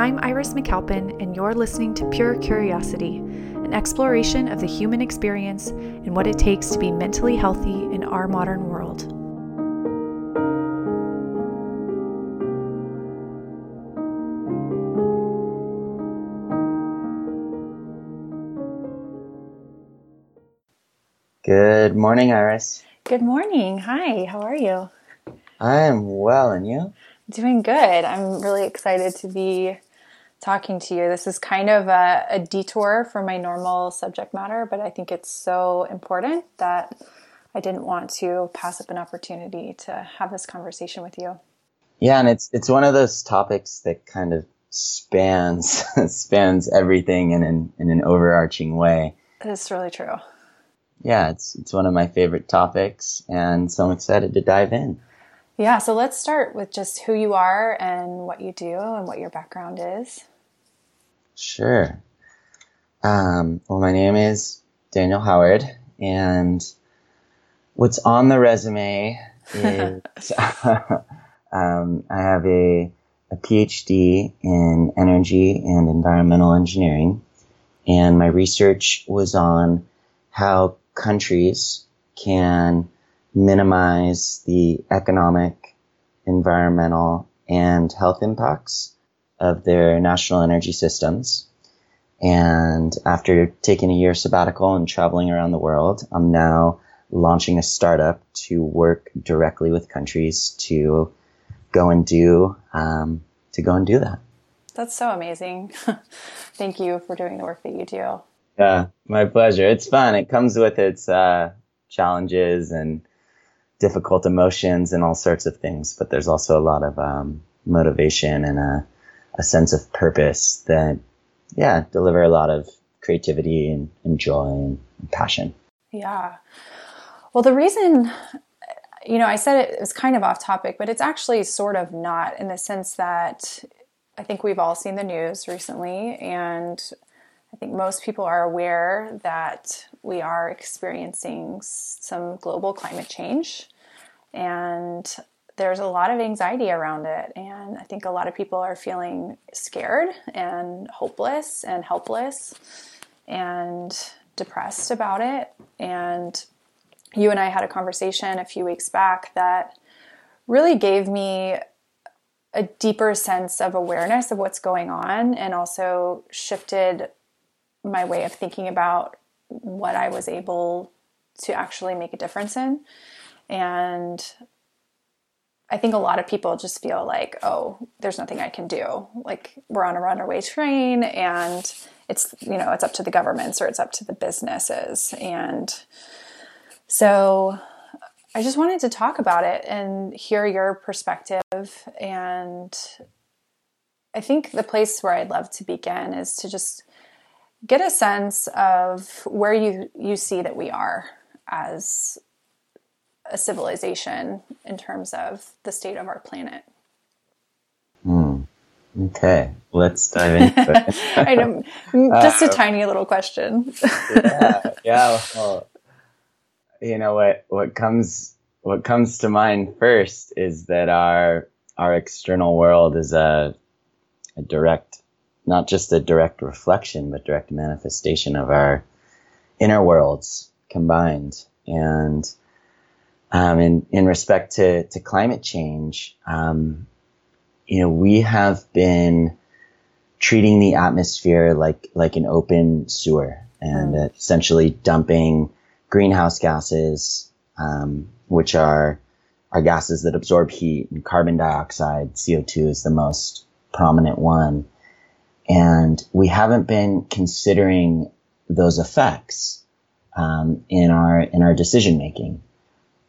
I'm Iris McAlpine, and you're listening to Pure Curiosity, an exploration of the human experience and what it takes to be mentally healthy in our modern world. Good morning, Iris. Good morning. Hi, how are you? I am well, and you? Doing good. I'm really excited to be talking to you. This is kind of a, a, detour from my normal subject matter, but I think it's so important that I didn't want to pass up an opportunity to have this conversation with you. Yeah, and it's it's one of those topics that kind of spans spans everything in an in an overarching way. It's really true. Yeah, it's it's one of my favorite topics, and so I'm excited to dive in. Yeah, so let's start with just who you are and what you do and what your background is. Sure. Um, well, my name is Daniel Howard, and what's on the resume is um, I have a, a PhD in energy and environmental engineering, and my research was on how countries can minimize the economic, environmental, and health impacts of their national energy systems. And after taking a year sabbatical and traveling around the world, I'm now launching a startup to work directly with countries to go and do um, to go and do that. That's so amazing. Thank you for doing the work that you do. Yeah, my pleasure. It's fun. It comes with its uh, challenges and difficult emotions and all sorts of things, but there's also a lot of um, motivation and a, a, sense of purpose that, yeah, deliver a lot of creativity and, and joy and, and passion. Yeah. Well, the reason, you know, I said it was kind of off topic, but it's actually sort of not in the sense that I think we've all seen the news recently, and I think most people are aware that we are experiencing some global climate change and there's a lot of anxiety around it. And I think a lot of people are feeling scared and hopeless and helpless and depressed about it. And you and I had a conversation a few weeks back that really gave me a deeper sense of awareness of what's going on and also shifted my way of thinking about what I was able to actually make a difference in. And I think a lot of people just feel like, oh, there's nothing I can do. Like we're on a runaway train and it's, you know, it's up to the governments or it's up to the businesses. And so I just wanted to talk about it and hear your perspective. And I think the place where I'd love to begin is to just get a sense of where you, you see that we are as a civilization in terms of the state of our planet. Hmm. Okay, let's dive into it. I know, just a uh, tiny little question. yeah, yeah. Well, you know what? What comes what comes to mind first is that our our external world is a a direct, not just a direct reflection, but direct manifestation of our inner worlds combined, and um, in, in respect to, to climate change, um, you know, we have been treating the atmosphere like, like an open sewer and mm. essentially dumping greenhouse gases, um, which are, are gases that absorb heat and carbon dioxide. CO2 is the most prominent one. And we haven't been considering those effects um, in our in our decision making.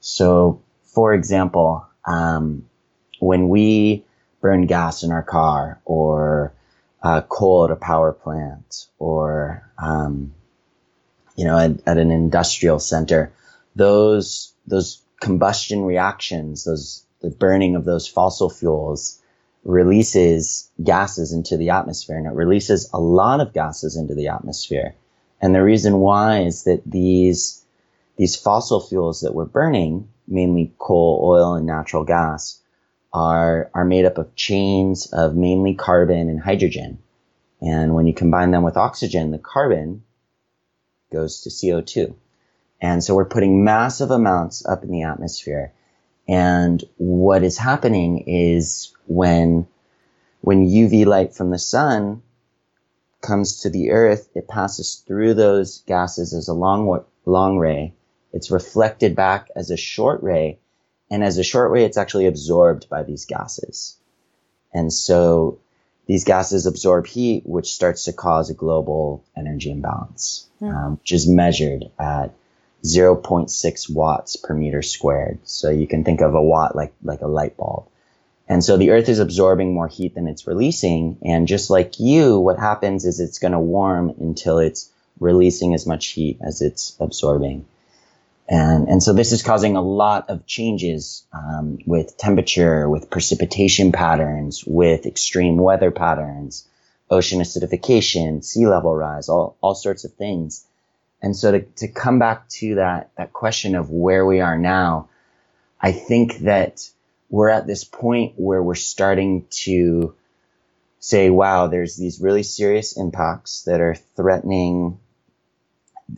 So, for example, um, when we burn gas in our car or uh, coal at a power plant or, um, you know, at, at, an industrial center, those, those combustion reactions, those, the burning of those fossil fuels releases gases into the atmosphere and it releases a lot of gases into the atmosphere. And the reason why is that these these fossil fuels that we're burning, mainly coal, oil, and natural gas, are, are made up of chains of mainly carbon and hydrogen. And when you combine them with oxygen, the carbon goes to CO2. And so we're putting massive amounts up in the atmosphere. And what is happening is when, when UV light from the sun comes to the earth, it passes through those gases as a long, long ray. It's reflected back as a short ray. And as a short ray, it's actually absorbed by these gases. And so these gases absorb heat, which starts to cause a global energy imbalance, mm. um, which is measured at 0.6 watts per meter squared. So you can think of a watt like, like a light bulb. And so the earth is absorbing more heat than it's releasing. And just like you, what happens is it's going to warm until it's releasing as much heat as it's absorbing. And, and so this is causing a lot of changes um, with temperature, with precipitation patterns, with extreme weather patterns, ocean acidification, sea level rise, all, all sorts of things. And so to, to come back to that, that question of where we are now, I think that we're at this point where we're starting to say, wow, there's these really serious impacts that are threatening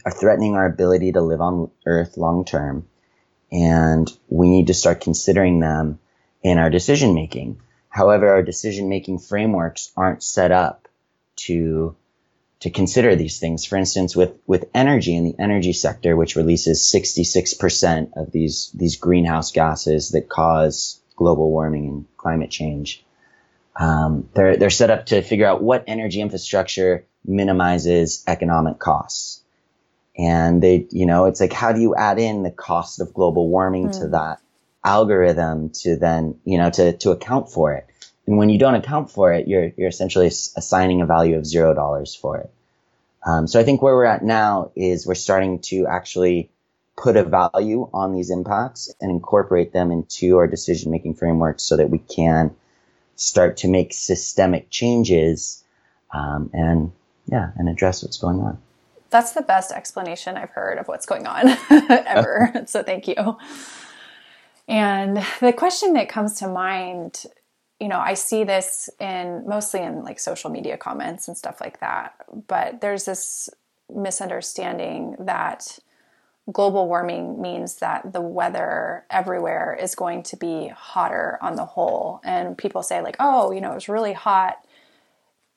are threatening our ability to live on earth long term and we need to start considering them in our decision making. However, our decision making frameworks aren't set up to to consider these things. For instance, with, with energy in the energy sector, which releases 66% of these, these greenhouse gases that cause global warming and climate change. Um, they're, they're set up to figure out what energy infrastructure minimizes economic costs. And they, you know, it's like, how do you add in the cost of global warming mm. to that algorithm to then, you know, to, to account for it? And when you don't account for it, you're, you're essentially assigning a value of zero dollars for it. Um, so I think where we're at now is we're starting to actually put a value on these impacts and incorporate them into our decision making frameworks so that we can start to make systemic changes um, and yeah and address what's going on that's the best explanation i've heard of what's going on ever so thank you and the question that comes to mind you know, I see this in mostly in like social media comments and stuff like that. But there's this misunderstanding that global warming means that the weather everywhere is going to be hotter on the whole. And people say, like, oh, you know, it was really hot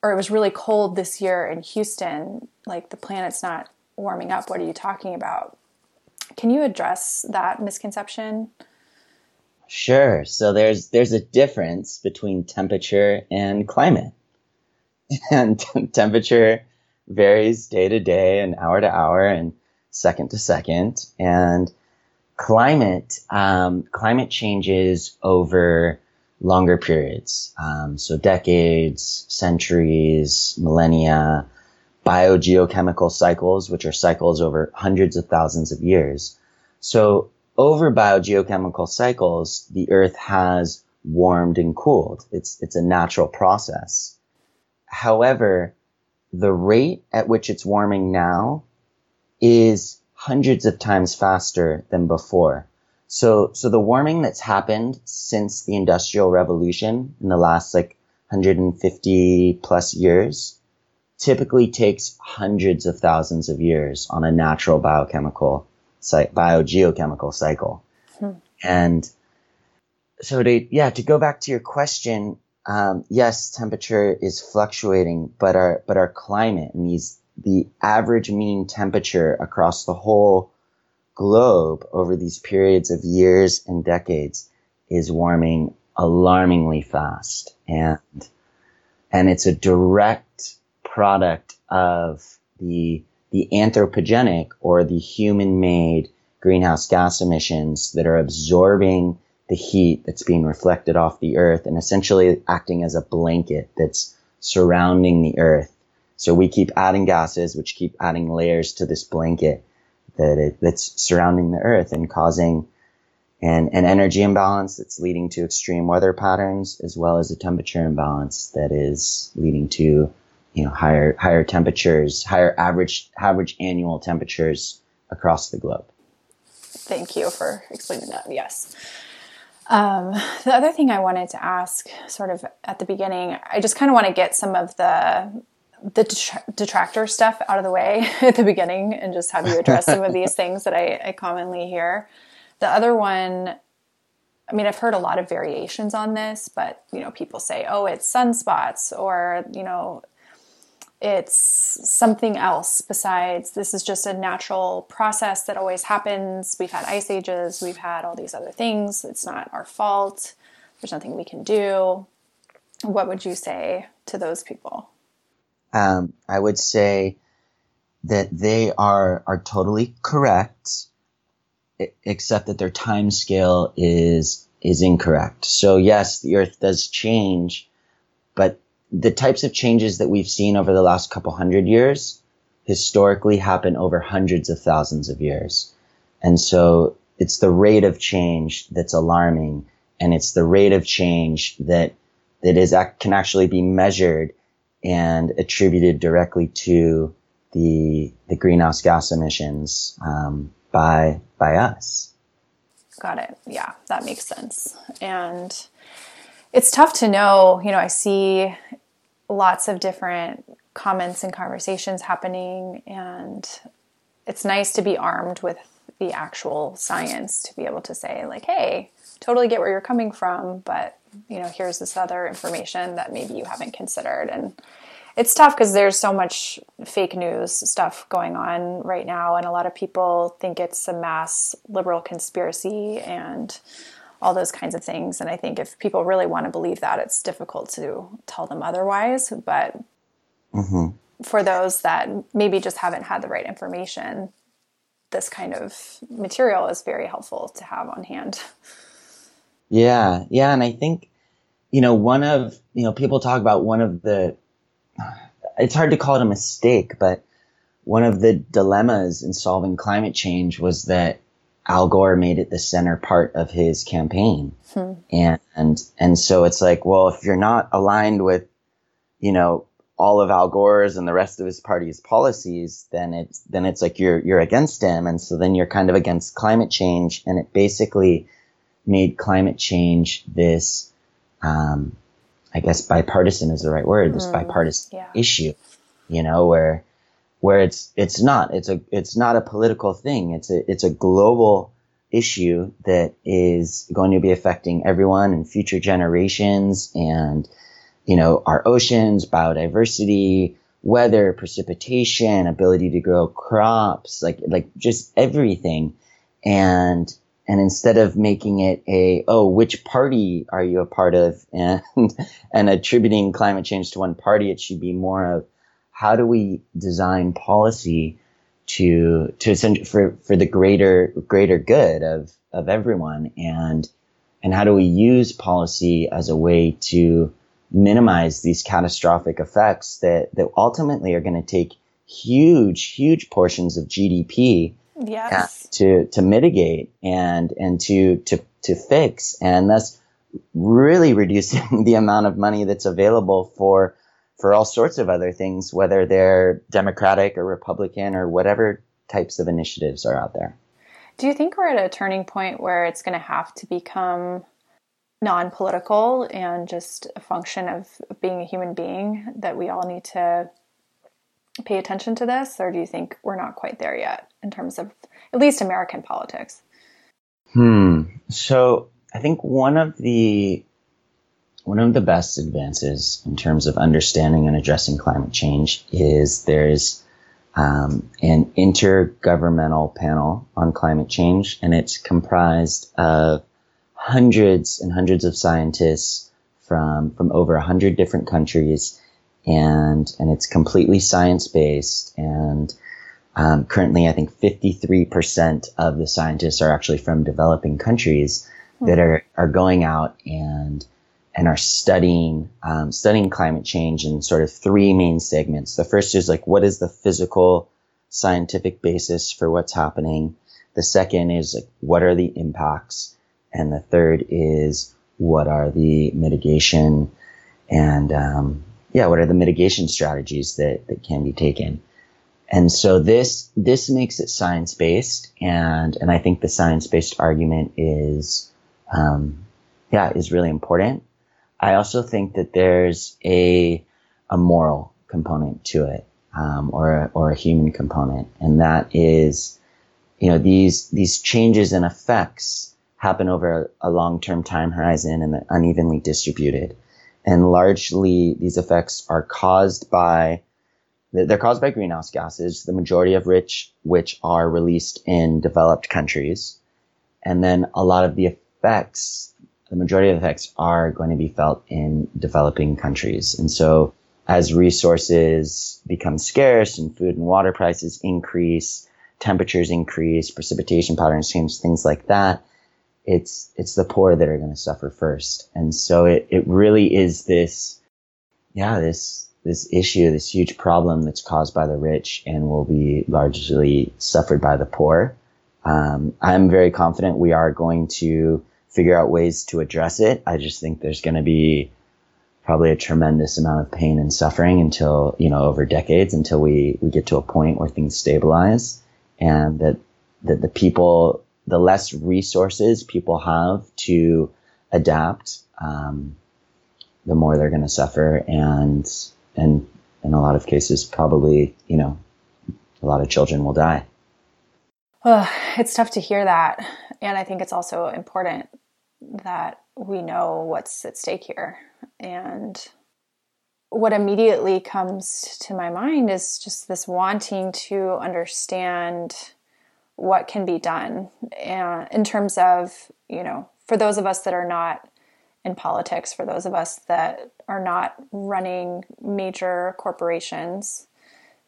or it was really cold this year in Houston. Like, the planet's not warming up. What are you talking about? Can you address that misconception? Sure. So there's there's a difference between temperature and climate. And t- temperature varies day to day and hour to hour and second to second. And climate um, climate changes over longer periods. Um, so decades, centuries, millennia, biogeochemical cycles, which are cycles over hundreds of thousands of years. So over biogeochemical cycles, the earth has warmed and cooled. It's, it's a natural process. However, the rate at which it's warming now is hundreds of times faster than before. So, so the warming that's happened since the industrial revolution in the last like 150 plus years typically takes hundreds of thousands of years on a natural biochemical site, biogeochemical cycle. Hmm. And so to, yeah, to go back to your question, um, yes, temperature is fluctuating, but our, but our climate and these, the average mean temperature across the whole globe over these periods of years and decades is warming alarmingly fast. And, and it's a direct product of the the anthropogenic or the human made greenhouse gas emissions that are absorbing the heat that's being reflected off the earth and essentially acting as a blanket that's surrounding the earth. So we keep adding gases, which keep adding layers to this blanket that it, that's surrounding the earth and causing an, an energy imbalance that's leading to extreme weather patterns as well as a temperature imbalance that is leading to you know higher higher temperatures, higher average average annual temperatures across the globe. Thank you for explaining that. Yes. Um, the other thing I wanted to ask, sort of at the beginning, I just kind of want to get some of the the detractor stuff out of the way at the beginning and just have you address some of these things that I, I commonly hear. The other one, I mean, I've heard a lot of variations on this, but you know, people say, "Oh, it's sunspots," or you know, it's something else besides this is just a natural process that always happens. We've had ice ages, we've had all these other things. It's not our fault. There's nothing we can do. What would you say to those people? Um, I would say that they are are totally correct, except that their time scale is is incorrect. So yes, the Earth does change, but the types of changes that we've seen over the last couple hundred years historically happen over hundreds of thousands of years. And so it's the rate of change that's alarming and it's the rate of change that that is can actually be measured and attributed directly to the the greenhouse gas emissions um, by by us. Got it. Yeah, that makes sense. And it's tough to know. You know, I see lots of different comments and conversations happening, and it's nice to be armed with the actual science to be able to say, like, hey, totally get where you're coming from, but you know, here's this other information that maybe you haven't considered. And it's tough because there's so much fake news stuff going on right now, and a lot of people think it's a mass liberal conspiracy and all those kinds of things. And I think if people really want to believe that, it's difficult to tell them otherwise. But mm-hmm. for those that maybe just haven't had the right information, this kind of material is very helpful to have on hand. Yeah, yeah, and I think you know one of you know people talk about one of the it's hard to call it a mistake, but one of the dilemmas in solving climate change was that Al Gore made it the center part of his campaign. Hmm. And, and, and so it's like, well, if you're not aligned with, you know, all of Al Gore's and the rest of his party's policies, then it's, then it's like you're, you're against him. And so then you're kind of against climate change. And it basically made climate change this, um, I guess bipartisan is the right word, this mm, bipartisan yeah. issue, you know, where, where it's it's not it's a it's not a political thing it's a it's a global issue that is going to be affecting everyone and future generations and you know our oceans biodiversity weather precipitation ability to grow crops like like just everything and and instead of making it a oh which party are you a part of? And and attributing climate change to one party it should be more of how do we design policy to to for for the greater greater good of of everyone? And and how do we use policy as a way to minimize these catastrophic effects that that ultimately are going to take huge huge portions of GDP yes. to to mitigate and and to to to fix and thus really reducing the amount of money that's available for for all sorts of other things, whether they're Democratic or Republican or whatever types of initiatives are out there. Do you think we're at a turning point where it's going to have to become non political and just a function of being a human being that we all need to pay attention to this? Or do you think we're not quite there yet in terms of at least American politics? Hmm. So I think one of the one of the best advances in terms of understanding and addressing climate change is there's um, an intergovernmental panel on climate change, and it's comprised of hundreds and hundreds of scientists from from over a hundred different countries, and and it's completely science based. And um, currently, I think 53% of the scientists are actually from developing countries mm-hmm. that are are going out and and are studying um, studying climate change in sort of three main segments. The first is like what is the physical scientific basis for what's happening. The second is like what are the impacts, and the third is what are the mitigation and um, yeah, what are the mitigation strategies that that can be taken. And so this this makes it science based, and and I think the science based argument is um, yeah, is really important. I also think that there's a a moral component to it, um, or a, or a human component, and that is, you know, these these changes and effects happen over a, long term time horizon and they're unevenly distributed, and largely these effects are caused by they're caused by greenhouse gases, the majority of which which are released in developed countries, and then a lot of the effects the majority of the effects are going to be felt in developing countries. And so as resources become scarce and food and water prices increase, temperatures increase, precipitation patterns change, things like that, it's, it's the poor that are going to suffer first. And so it, it really is this, yeah, this, this issue, this huge problem that's caused by the rich and will be largely suffered by the poor. Um, I'm very confident we are going to figure out ways to address it. I just think there's going to be probably a tremendous amount of pain and suffering until, you know, over decades until we, we get to a point where things stabilize and that, that the people, the less resources people have to adapt, um, the more they're going to suffer and, and in a lot of cases, probably, you know, a lot of children will die. It's tough to hear that. And I think it's also important that we know what's at stake here. And what immediately comes to my mind is just this wanting to understand what can be done in terms of, you know, for those of us that are not in politics, for those of us that are not running major corporations,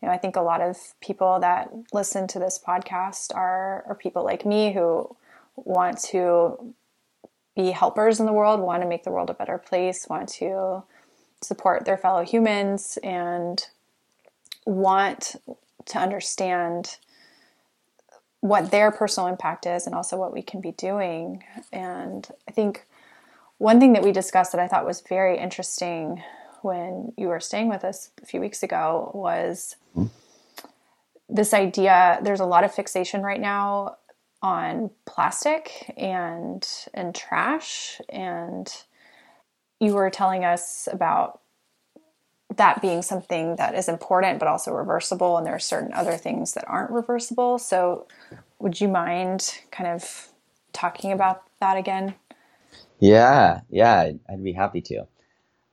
you know, I think a lot of people that listen to this podcast are, are people like me who want to be helpers in the world, want to make the world a better place, want to support their fellow humans, and want to understand what their personal impact is and also what we can be doing. And I think one thing that we discussed that I thought was very interesting when you were staying with us a few weeks ago was hmm? this idea there's a lot of fixation right now on plastic and and trash and you were telling us about that being something that is important but also reversible and there are certain other things that aren't reversible. So would you mind kind of talking about that again? Yeah yeah i'd be happy to.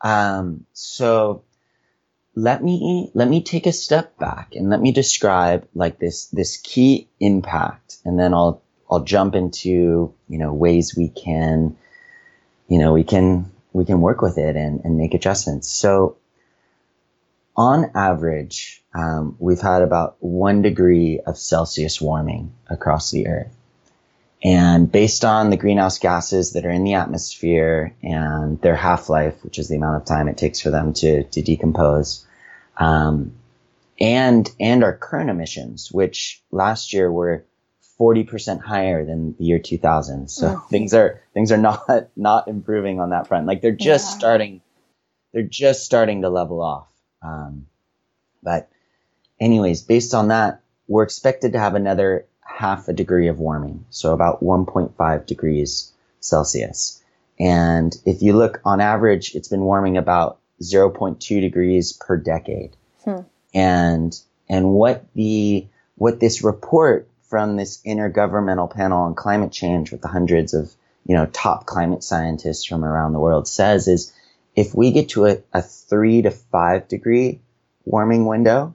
Um, so let me let me take a step back and let me describe like this this key impact and then I'll I'll jump into you know ways we can you know we can we can work with it and, and make adjustments. So on average um, we've had about one degree of celsius warming across the earth and based on the greenhouse gases that are in the atmosphere and their half-life which is the amount of time it takes for them to, to decompose um, and and our current emissions, which last year were 40% higher than the year 2000. So oh. things are things are not not improving on that front. Like they're just yeah. starting they're just starting to level off. Um, but anyways, based on that, we're expected to have another half a degree of warming, so about 1.5 degrees Celsius. And if you look on average, it's been warming about 0.2 degrees per decade. Hmm. And, and what the, what this report from this intergovernmental panel on climate change with the hundreds of, you know, top climate scientists from around the world says is if we get to a, a three to five degree warming window,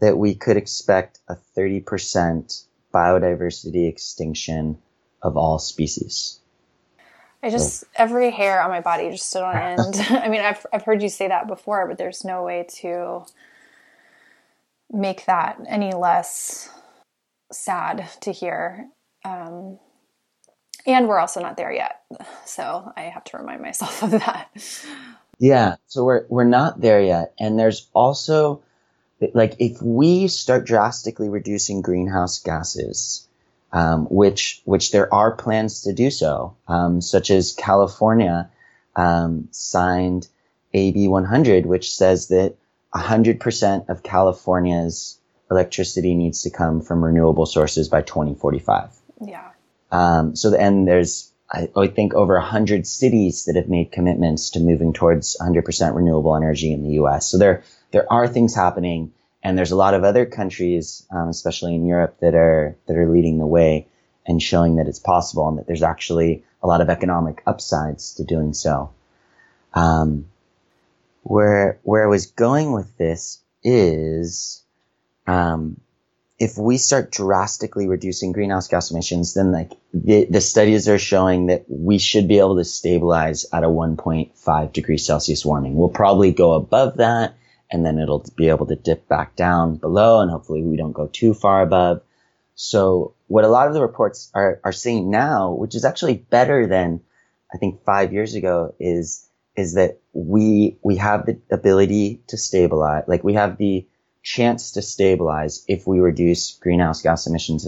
that we could expect a 30% biodiversity extinction of all species. I just every hair on my body just stood on end. I mean, I've I've heard you say that before, but there's no way to make that any less sad to hear. Um, and we're also not there yet, so I have to remind myself of that. Yeah, so we're we're not there yet, and there's also like if we start drastically reducing greenhouse gases um, which which there are plans to do so, um, such as California um, signed AB 100, which says that 100% of California's electricity needs to come from renewable sources by 2045. Yeah. Um, so and there's I, I think over 100 cities that have made commitments to moving towards 100% renewable energy in the US. So there, there are things happening, and there's a lot of other countries, um, especially in Europe, that are that are leading the way and showing that it's possible and that there's actually a lot of economic upsides to doing so. Um, where where I was going with this is, um, if we start drastically reducing greenhouse gas emissions, then like the, the studies are showing that we should be able to stabilize at a 1.5 degrees Celsius warming. We'll probably go above that and then it'll be able to dip back down below and hopefully we don't go too far above. So what a lot of the reports are, are saying now, which is actually better than I think five years ago, is is that we we have the ability to stabilize, like we have the chance to stabilize if we reduce greenhouse gas emissions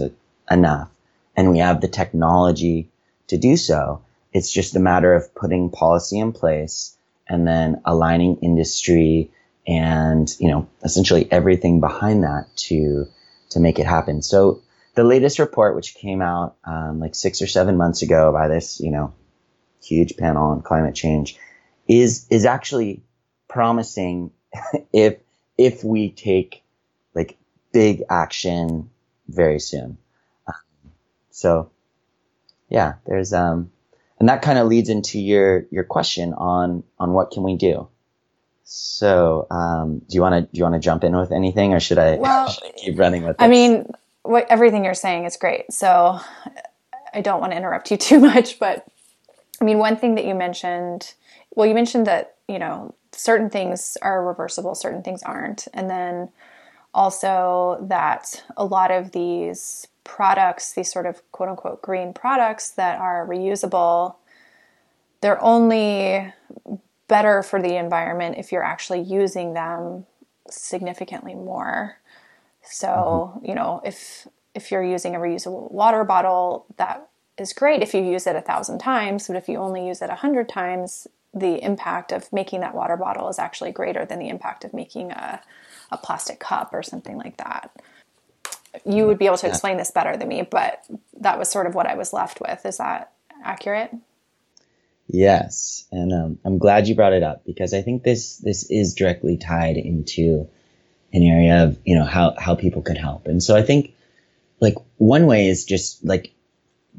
enough, and we have the technology to do so. It's just a matter of putting policy in place and then aligning industry and you know essentially everything behind that to to make it happen. So the latest report, which came out um, like six or seven months ago by this, you know, huge panel on climate change, is is actually promising if if we take like big action very soon. Um, so, yeah, there's um, and that kind of leads into your your question on on what can we do. So, um, do you want to do you want to jump in with anything, or should I, well, should I keep running with? This? I mean, what everything you're saying is great. So I don't want to interrupt you too much, but I mean, one thing that you mentioned, well, you mentioned that, you know, certain things are reversible, certain things aren't. And then also that a lot of these products, these sort of quote unquote green products that are reusable, they're only better for the environment if you're actually using them significantly more. So, mm-hmm. you know, if if you're using a reusable water bottle, that is great if you use it a thousand times, but if you only use it a hundred times, the impact of making that water bottle is actually greater than the impact of making a, a plastic cup or something like that. You would be able to explain this better than me, but that was sort of what I was left with. Is that accurate? Yes, and um, I'm glad you brought it up because I think this this is directly tied into an area of you know how how people could help and so i think like one way is just like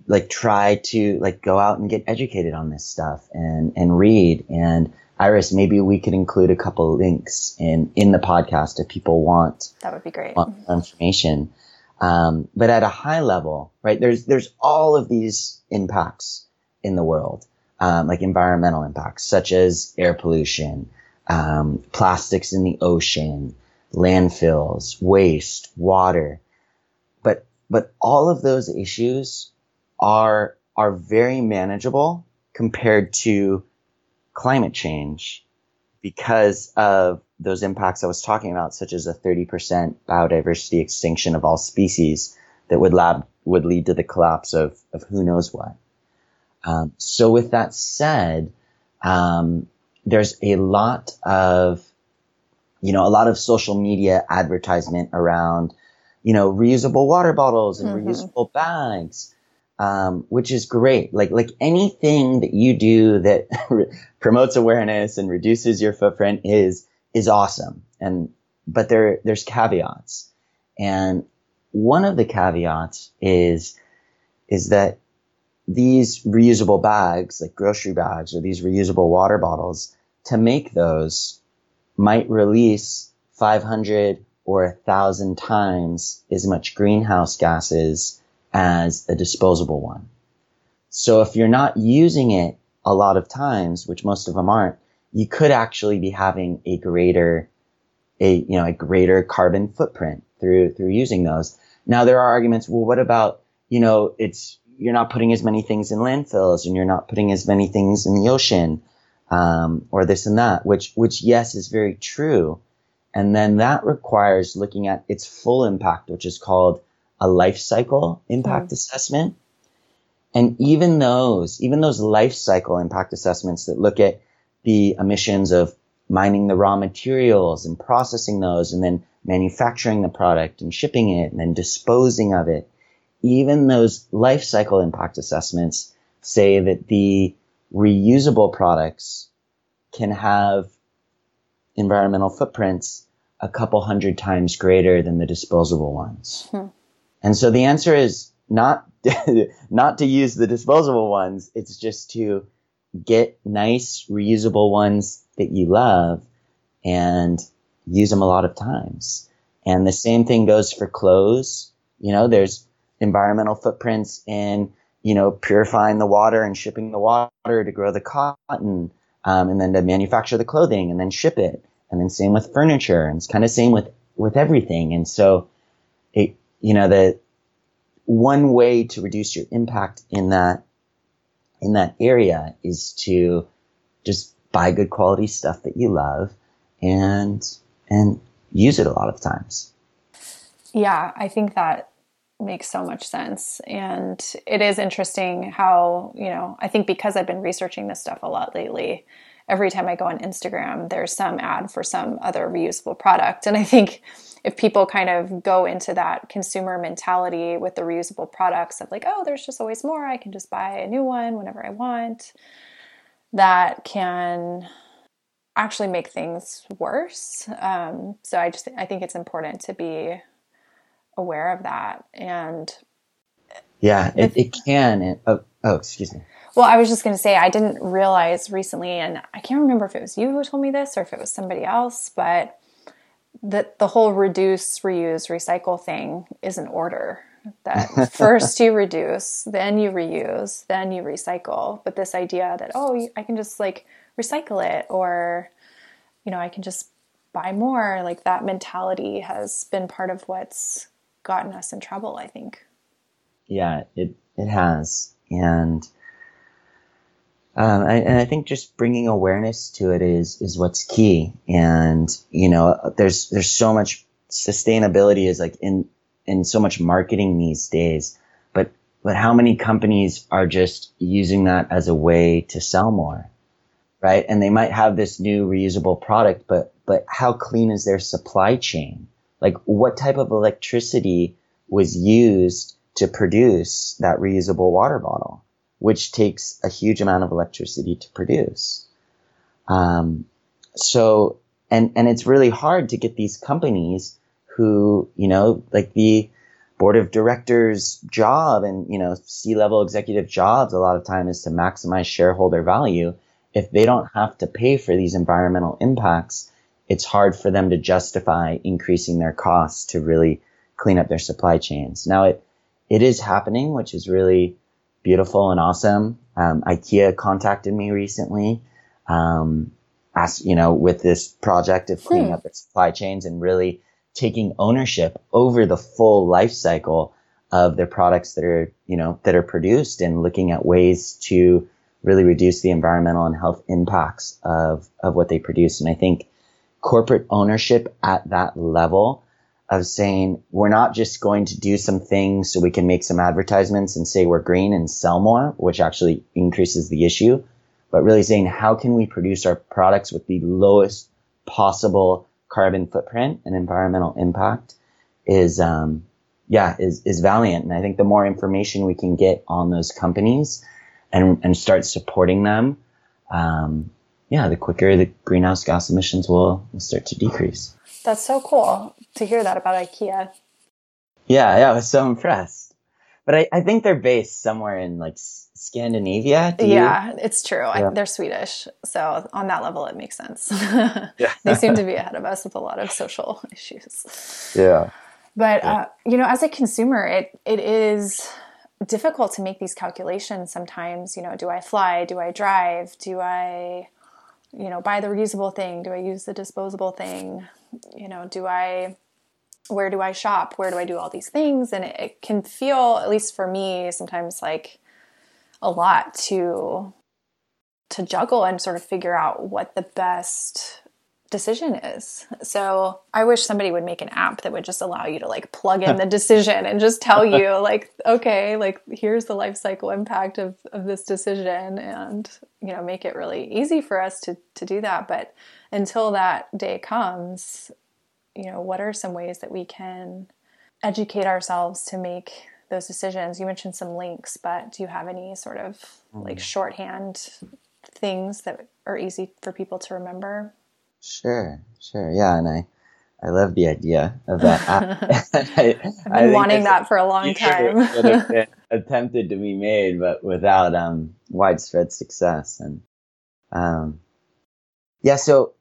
like try to like go out and get educated on this stuff and and read. And iris maybe we could include a couple links in in the podcast if people want that would be great. information. Um, but at a high level right there's there's all of these impacts in the world um, like environmental impacts such as air pollution um, plastics in the ocean landfills, waste, water. But, but all of those issues are, are very manageable compared to climate change because of those impacts I was talking about, such as a 30% biodiversity extinction of all species that would lab, would lead to the collapse of, of who knows what. Um, so with that said, um, there's a lot of you know, a lot of social media advertisement around, you know, reusable water bottles and mm-hmm. reusable bags, um, which is great. Like, like anything that you do that promotes awareness and reduces your footprint is, is awesome. And, but there, there's caveats. And one of the caveats is, is that these reusable bags, like grocery bags or these reusable water bottles, to make those, might release 500 or a thousand times as much greenhouse gases as a disposable one. So if you're not using it a lot of times, which most of them aren't, you could actually be having a greater, a, you know, a greater carbon footprint through, through using those. Now there are arguments, well, what about, you know, it's, you're not putting as many things in landfills and you're not putting as many things in the ocean um, or this and that, which which yes is very true, and then that requires looking at its full impact, which is called a life cycle impact mm. assessment. And even those, even those life cycle impact assessments that look at the emissions of mining the raw materials and processing those and then manufacturing the product and shipping it and then disposing of it, even those life cycle impact assessments say that the reusable products can have environmental footprints a couple hundred times greater than the disposable ones. Hmm. And so the answer is not not to use the disposable ones, it's just to get nice reusable ones that you love and use them a lot of times. And the same thing goes for clothes. You know, there's environmental footprints in, you know, purifying the water and shipping the water to grow the cotton, um, and then to manufacture the clothing and then ship it. And then same with furniture and it's kind of same with, with everything. And so you know, that one way to reduce your impact in that, in that area is to just buy good quality stuff that you love and, and use it a lot of times. Yeah, I think that makes so much sense. And it is interesting how, you know, I think because I've been researching this stuff a lot lately, every time I go on Instagram, there's some ad for some other reusable product. And I think if people kind of go into that consumer mentality with the reusable products of like, oh, there's just always more, I can just buy a new one whenever I want, that can actually make things worse. Um, so I just I think it's important to be aware of that and yeah, it, it can. Oh, oh, excuse me. Well, I was just going to say, I didn't realize recently, and I can't remember if it was you who told me this or if it was somebody else, but that the whole reduce, reuse, recycle thing is an order. That first you reduce, then you reuse, then you recycle. But this idea that, oh, I can just like recycle it or, you know, I can just buy more, like that mentality has been part of what's gotten us in trouble, I think. Yeah, it, it has. And um, I, and I think just bringing awareness to it is is what's key. And you know, there's there's so much sustainability is like in in so much marketing these days. But but how many companies are just using that as a way to sell more, right? And they might have this new reusable product, but but how clean is their supply chain? Like what type of electricity was used to produce that reusable water bottle? which takes a huge amount of electricity to produce. Um, so, and, and it's really hard to get these companies who, you know, like the board of directors job and, you know, C-level executive jobs a lot of time is to maximize shareholder value. If they don't have to pay for these environmental impacts, it's hard for them to justify increasing their costs to really clean up their supply chains. Now it, it is happening, which is really, beautiful and awesome. Um, IKEA contacted me recently, um, asked, you know, with this project of cleaning hmm. up its supply chains and really taking ownership over the full life cycle of their products that are, you know, that are produced and looking at ways to really reduce the environmental and health impacts of, of what they produce. And I think corporate ownership at that level of saying we're not just going to do some things so we can make some advertisements and say we're green and sell more, which actually increases the issue, but really saying how can we produce our products with the lowest possible carbon footprint and environmental impact is, um, yeah, is, is valiant. And I think the more information we can get on those companies and, and start supporting them, um, yeah, the quicker the greenhouse gas emissions will, start to decrease. That's so cool to hear that about IKEA. Yeah, yeah, I was so impressed. But I, I think they're based somewhere in like Scandinavia. yeah, it's true. Yeah. I, they're Swedish. So on that level, it makes sense. yeah. they seem to be ahead of us with a lot of social issues. Yeah. But, yeah. Uh, you know, as a consumer, it, it is difficult to make these calculations sometimes. You know, do I fly? Do I drive? Do I, you know, buy the reusable thing? Do I use the disposable thing? you know, do I, where do I shop? Where do I do all these things? And it, it can feel, at least for me, sometimes like a lot to to juggle and sort of figure out what the best decision is. So I wish somebody would make an app that would just allow you to like plug in the decision and just tell you like, okay, like here's the life cycle impact of, of this decision and, you know, make it really easy for us to, to do that. But until that day comes, you know, what are some ways that we can educate ourselves to make those decisions? You mentioned some links, but do you have any sort of mm. like shorthand things that are easy for people to remember? Sure, sure. Yeah, and I I love the idea of that. I, have been wanting that for a long time. attempted to be made, but without um, widespread success. And um, yeah, so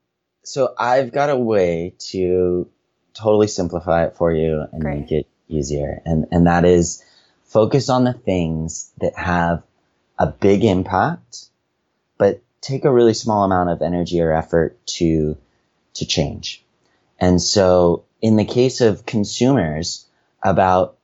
so I've got a way to totally simplify it for you and Great. make it easier, and and that is focus on the things that have a big impact, but take a really small amount of energy or effort to to change. And so in the case of consumers, about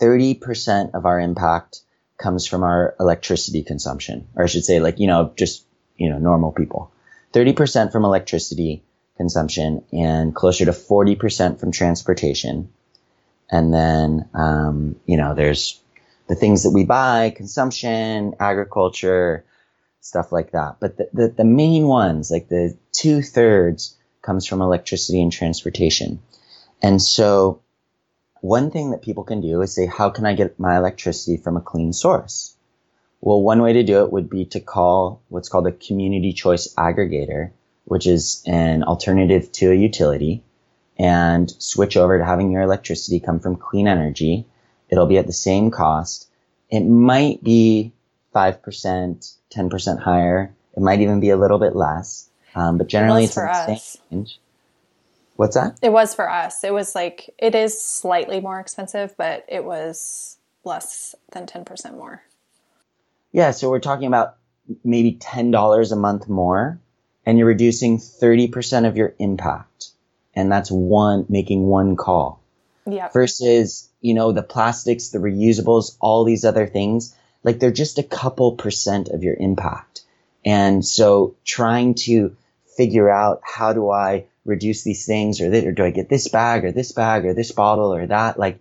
30% of our impact comes from our electricity consumption, or I should say like, you know, just, you know, normal people. 30% from electricity consumption and closer to 40% from transportation. And then, um, you know, there's the things that we buy, consumption, agriculture, stuff like that. But the, the, the main ones, like the two thirds comes from electricity and transportation. And so one thing that people can do is say, how can I get my electricity from a clean source? Well, one way to do it would be to call what's called a community choice aggregator, which is an alternative to a utility and switch over to having your electricity come from clean energy. It'll be at the same cost. It might be 5%, 10% higher. It might even be a little bit less. Um, but generally, it's for us. Range. What's that? It was for us. It was like it is slightly more expensive, but it was less than ten percent more. Yeah, so we're talking about maybe ten dollars a month more, and you're reducing thirty percent of your impact, and that's one making one call. Yeah. Versus, you know, the plastics, the reusables, all these other things, like they're just a couple percent of your impact. And so trying to figure out how do I reduce these things or, this, or do I get this bag or this bag or this bottle or that? Like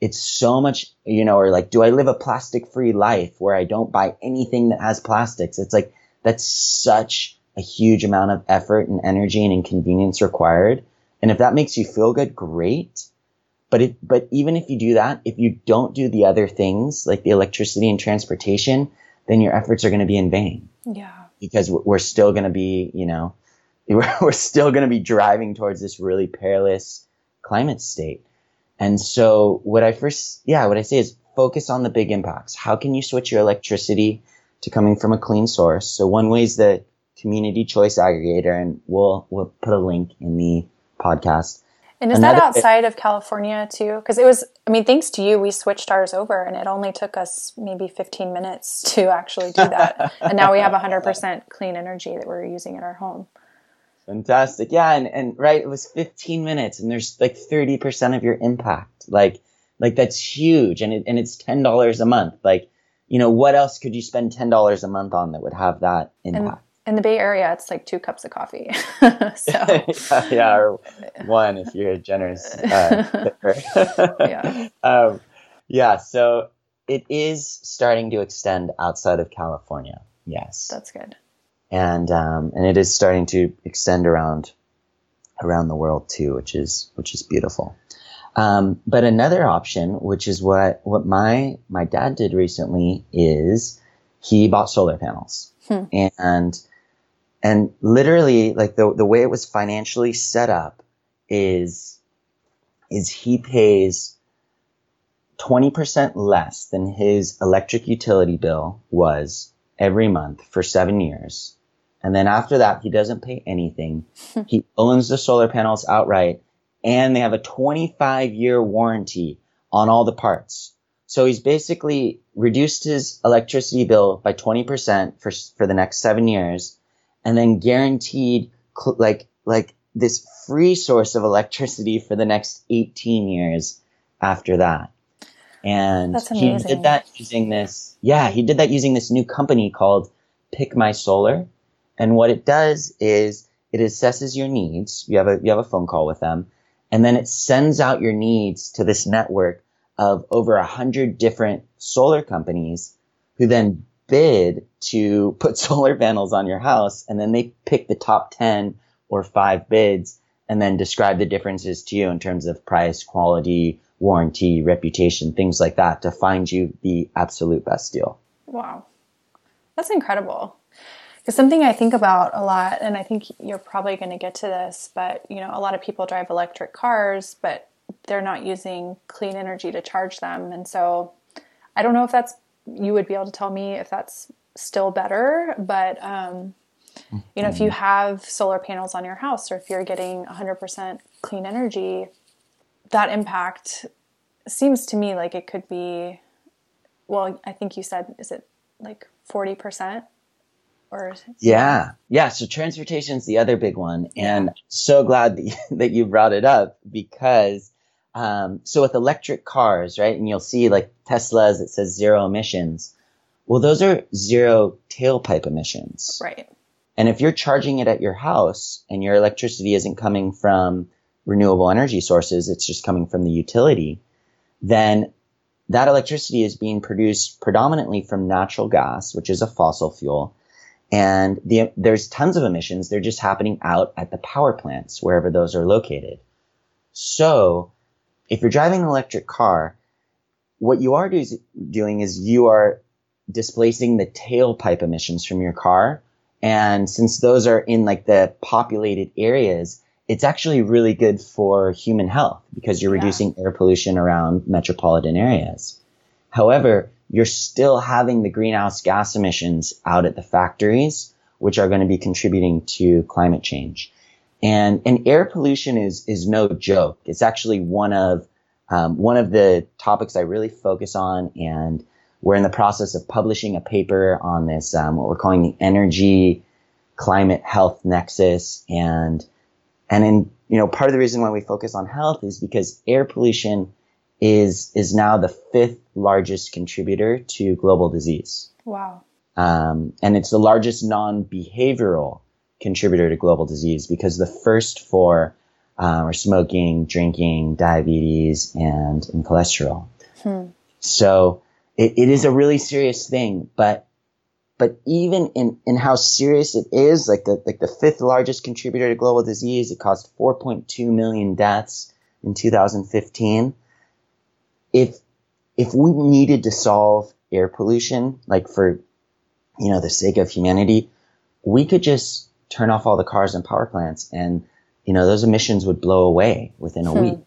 it's so much, you know, or like, do I live a plastic free life where I don't buy anything that has plastics? It's like, that's such a huge amount of effort and energy and inconvenience required. And if that makes you feel good, great. But if, but even if you do that, if you don't do the other things like the electricity and transportation, then your efforts are going to be in vain. Yeah. Because we're still going to be, you know, we're still going to be driving towards this really perilous climate state. And so what I first, yeah, what I say is focus on the big impacts. How can you switch your electricity to coming from a clean source? So one way is the community choice aggregator, and we'll, we'll put a link in the podcast. And is Another, that outside of California too? Because it was, I mean, thanks to you, we switched ours over and it only took us maybe 15 minutes to actually do that. and now we have 100% clean energy that we're using in our home. Fantastic. Yeah. And, and right, it was 15 minutes and there's like 30% of your impact. Like, like that's huge. And it, and it's $10 a month. Like, you know, what else could you spend $10 a month on that would have that impact? And in the Bay Area, it's like two cups of coffee. so yeah, yeah, or one if you're generous. Uh, yeah. Um, yeah. So it is starting to extend outside of California. Yes. That's good and um, and it is starting to extend around around the world too, which is which is beautiful. Um, but another option, which is what what my my dad did recently, is he bought solar panels, hmm. and and literally like the the way it was financially set up is is he pays 20% less than his electric utility bill was every month for seven years. And then after that, he doesn't pay anything. he owns the solar panels outright and they have a 25 year warranty on all the parts. So he's basically reduced his electricity bill by 20% for, for the next seven years and then guaranteed cl- like, like this free source of electricity for the next 18 years after that. And he did that using this, yeah, he did that using this new company called Pick My Solar and what it does is it assesses your needs. You have a, you have a phone call with them and then it sends out your needs to this network of over a hundred different solar companies who then bid to put solar panels on your house and then they pick the top 10 or five bids and then describe the differences to you in terms of price, quality, warranty, reputation, things like that to find you the absolute best deal. Wow. That's incredible. Because something I think about a lot, and I think you're probably going to get to this, but you know, a lot of people drive electric cars, but they're not using clean energy to charge them. And so I don't know if that's, you would be able to tell me if that's still better, but, um, you know, if you have solar panels on your house or if you're getting 100% clean energy, that impact seems to me like it could be, well, I think you said, is it like 40%? Or yeah, yeah. So transportation is the other big one, and so glad that you, that you brought it up because um, so with electric cars, right, and you'll see like Teslas, it says zero emissions. Well, those are zero tailpipe emissions, right? And if you're charging it at your house and your electricity isn't coming from renewable energy sources, it's just coming from the utility, then that electricity is being produced predominantly from natural gas, which is a fossil fuel. And the, there's tons of emissions. They're just happening out at the power plants, wherever those are located. So if you're driving an electric car, what you are do, doing is you are displacing the tailpipe emissions from your car. And since those are in like the populated areas, it's actually really good for human health because you're yeah. reducing air pollution around metropolitan areas. However, you're still having the greenhouse gas emissions out at the factories, which are going to be contributing to climate change. And, and air pollution is, is no joke. It's actually one of, um, one of the topics I really focus on. And we're in the process of publishing a paper on this, um, what we're calling the energy climate health nexus. And, and in, you know, part of the reason why we focus on health is because air pollution is, is now the fifth largest contributor to global disease. Wow. Um, and it's the largest non-behavioral contributor to global disease because the first four uh, are smoking, drinking, diabetes, and, and cholesterol. Hmm. So it, it is a really serious thing, but but even in, in how serious it is, like the like the fifth largest contributor to global disease, it caused 4.2 million deaths in 2015. If if we needed to solve air pollution, like for you know the sake of humanity, we could just turn off all the cars and power plants and, you know, those emissions would blow away within a hmm. week,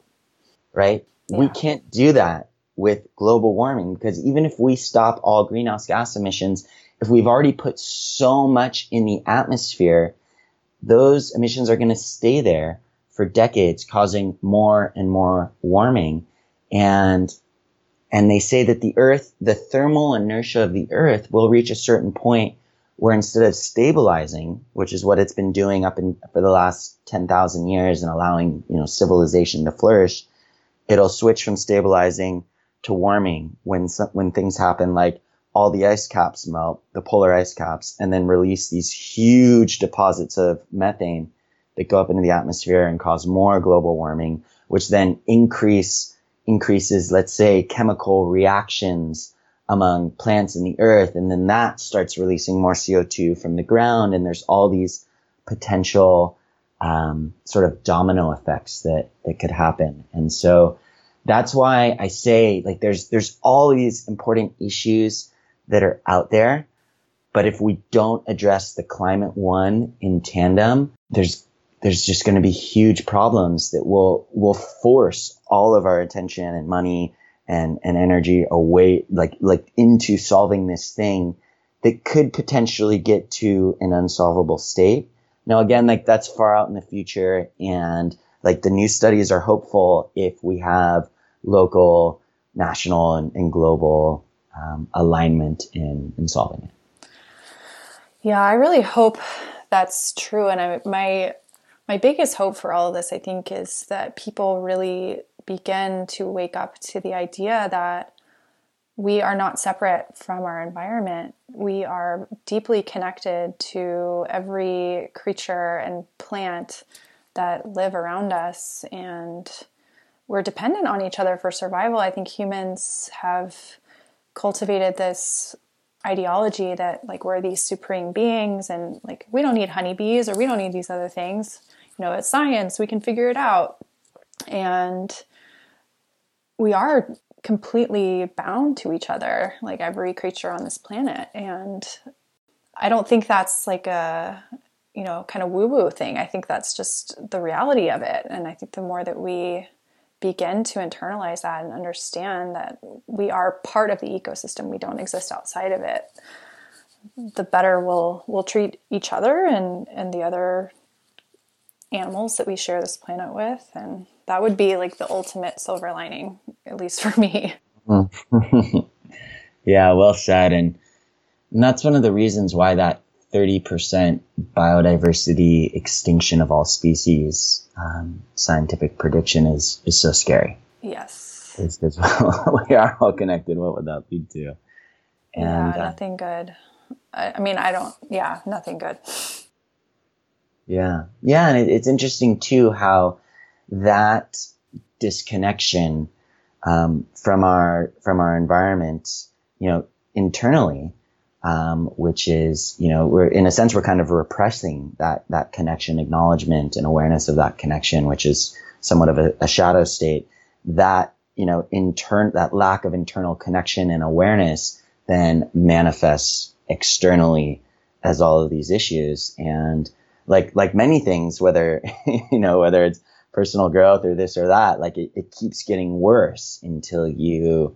right? Yeah. We can't do that with global warming because even if we stop all greenhouse gas emissions, if we've already put so much in the atmosphere, those emissions are going to stay there for decades, causing more and more warming. And, and they say that the earth, the thermal inertia of the earth will reach a certain point where instead of stabilizing, which is what it's been doing up in for the last 10,000 years and allowing, you know, civilization to flourish, it'll switch from stabilizing to warming when when things happen like all the ice caps melt, the polar ice caps, and then release these huge deposits of methane that go up into the atmosphere and cause more global warming, which then increase increases, let's say, chemical reactions among plants in the earth. And then that starts releasing more CO2 from the ground. And there's all these potential, um, sort of domino effects that, that could happen. And so that's why I say like there's, there's all these important issues that are out there. But if we don't address the climate one in tandem, there's, there's just going to be huge problems that will, will force all of our attention and money and, and energy away, like, like into solving this thing that could potentially get to an unsolvable state. Now, again, like that's far out in the future and like the new studies are hopeful if we have local, national, and, and global um, alignment in, in solving it. Yeah, I really hope that's true. And I, my my biggest hope for all of this, I think, is that people really begin to wake up to the idea that we are not separate from our environment. We are deeply connected to every creature and plant that live around us, and we're dependent on each other for survival. I think humans have cultivated this ideology that like we're these supreme beings and like we don't need honeybees or we don't need these other things you know it's science we can figure it out and we are completely bound to each other, like every creature on this planet. And I don't think that's like a, you know, kind of woo woo thing. I think that's just the reality of it. And I think the more that we begin to internalize that and understand that we are part of the ecosystem, we don't exist outside of it, the better we'll we'll treat each other and and the other animals that we share this planet with and that would be like the ultimate silver lining at least for me yeah well said and, and that's one of the reasons why that 30% biodiversity extinction of all species um, scientific prediction is is so scary yes because we are all connected what would that lead to and yeah, uh, nothing uh, good I, I mean, I don't, yeah, nothing good. Yeah. Yeah. And it, it's interesting too how that disconnection um, from our from our environment, you know, internally, um, which is, you know, we're in a sense we're kind of repressing that that connection, acknowledgement, and awareness of that connection, which is somewhat of a, a shadow state. That you know, in turn, that lack of internal connection and awareness then manifests externally as all of these issues. And like, like many things, whether, you know, whether it's personal growth or this or that, like it, it keeps getting worse until you,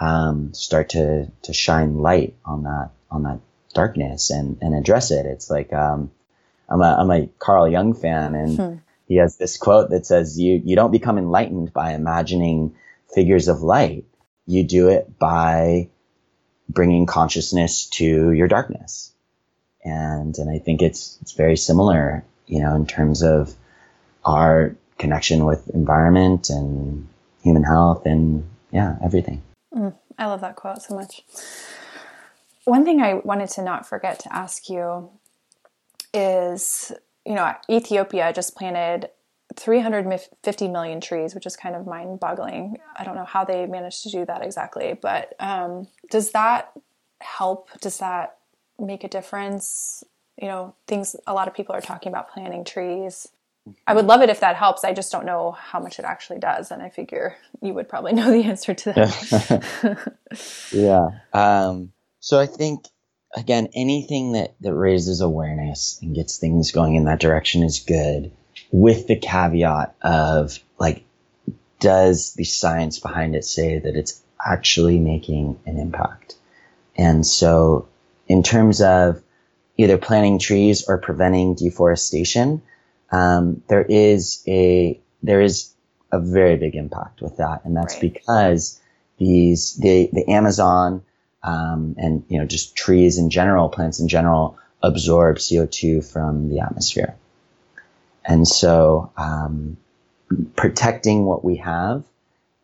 um, start to, to shine light on that, on that darkness and, and address it. It's like, um, I'm a, I'm a Carl Jung fan and hmm. he has this quote that says, you, you don't become enlightened by imagining figures of light. You do it by bringing consciousness to your darkness. And, and I think it's, it's very similar, you know, in terms of our connection with environment and human health and yeah, everything. Mm, I love that quote so much. One thing I wanted to not forget to ask you is, you know, Ethiopia just planted 350 million trees, which is kind of mind boggling. I don't know how they managed to do that exactly, but um, does that help? Does that make a difference? You know, things a lot of people are talking about planting trees. I would love it if that helps. I just don't know how much it actually does, and I figure you would probably know the answer to that. yeah. Um, so I think again, anything that that raises awareness and gets things going in that direction is good with the caveat of like, does the science behind it say that it's actually making an impact? And so, in terms of either planting trees or preventing deforestation, um, there is a there is a very big impact with that, and that's right. because these the the Amazon um, and you know just trees in general, plants in general, absorb CO two from the atmosphere. And so, um, protecting what we have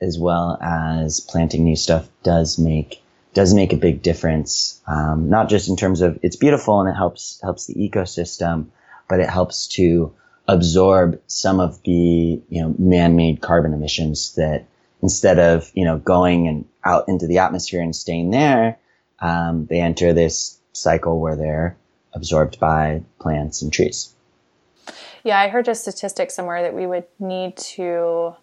as well as planting new stuff does make does make a big difference. Um, not just in terms of it's beautiful and it helps helps the ecosystem, but it helps to absorb some of the you know man-made carbon emissions that instead of you know going and out into the atmosphere and staying there, um, they enter this cycle where they're absorbed by plants and trees. Yeah, I heard a statistic somewhere that we would need to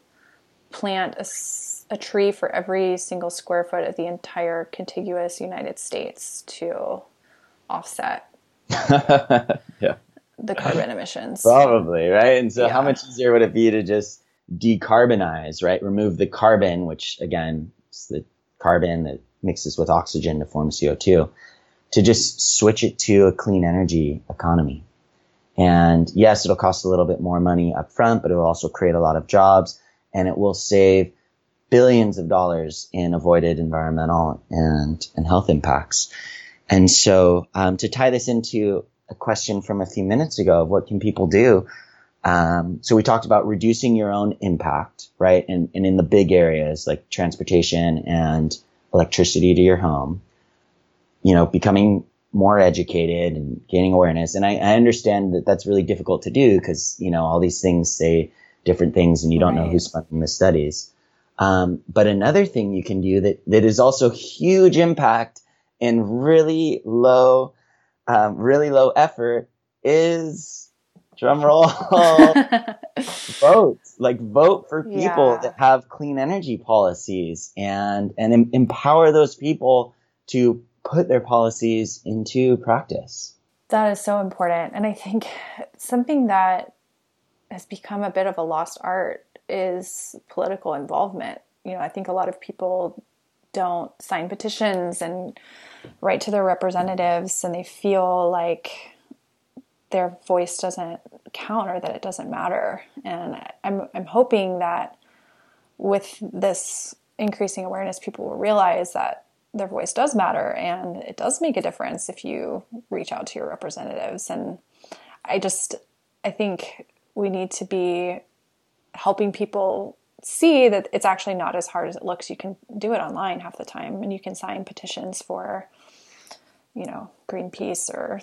plant a, a tree for every single square foot of the entire contiguous United States to offset yeah. The carbon emissions. Probably, right? And so, yeah. how much easier would it be to just decarbonize, right? Remove the carbon, which again, is the carbon that mixes with oxygen to form CO2, to just switch it to a clean energy economy. And yes, it'll cost a little bit more money up front, but it will also create a lot of jobs and it will save billions of dollars in avoided environmental and, and health impacts. And so, um, to tie this into a question from a few minutes ago of what can people do? Um, so we talked about reducing your own impact, right? And, and in the big areas like transportation and electricity to your home, you know, becoming more educated and gaining awareness. And I, I understand that that's really difficult to do because, you know, all these things say different things and you don't right. know who's funding the studies. Um, but another thing you can do that, that is also huge impact and really low, um, really low effort is drum roll vote, like vote for people Yeah. that have clean energy policies and and em- empower those people to put their policies into practice. That is so important. And I think something that has become a bit of a lost art is political involvement. You know, I think a lot of people don't sign petitions and write to their representatives and they feel like their voice doesn't count or that it doesn't matter. And I'm I'm hoping that with this increasing awareness people will realize that their voice does matter and it does make a difference if you reach out to your representatives and i just i think we need to be helping people see that it's actually not as hard as it looks. You can do it online half the time and you can sign petitions for you know greenpeace or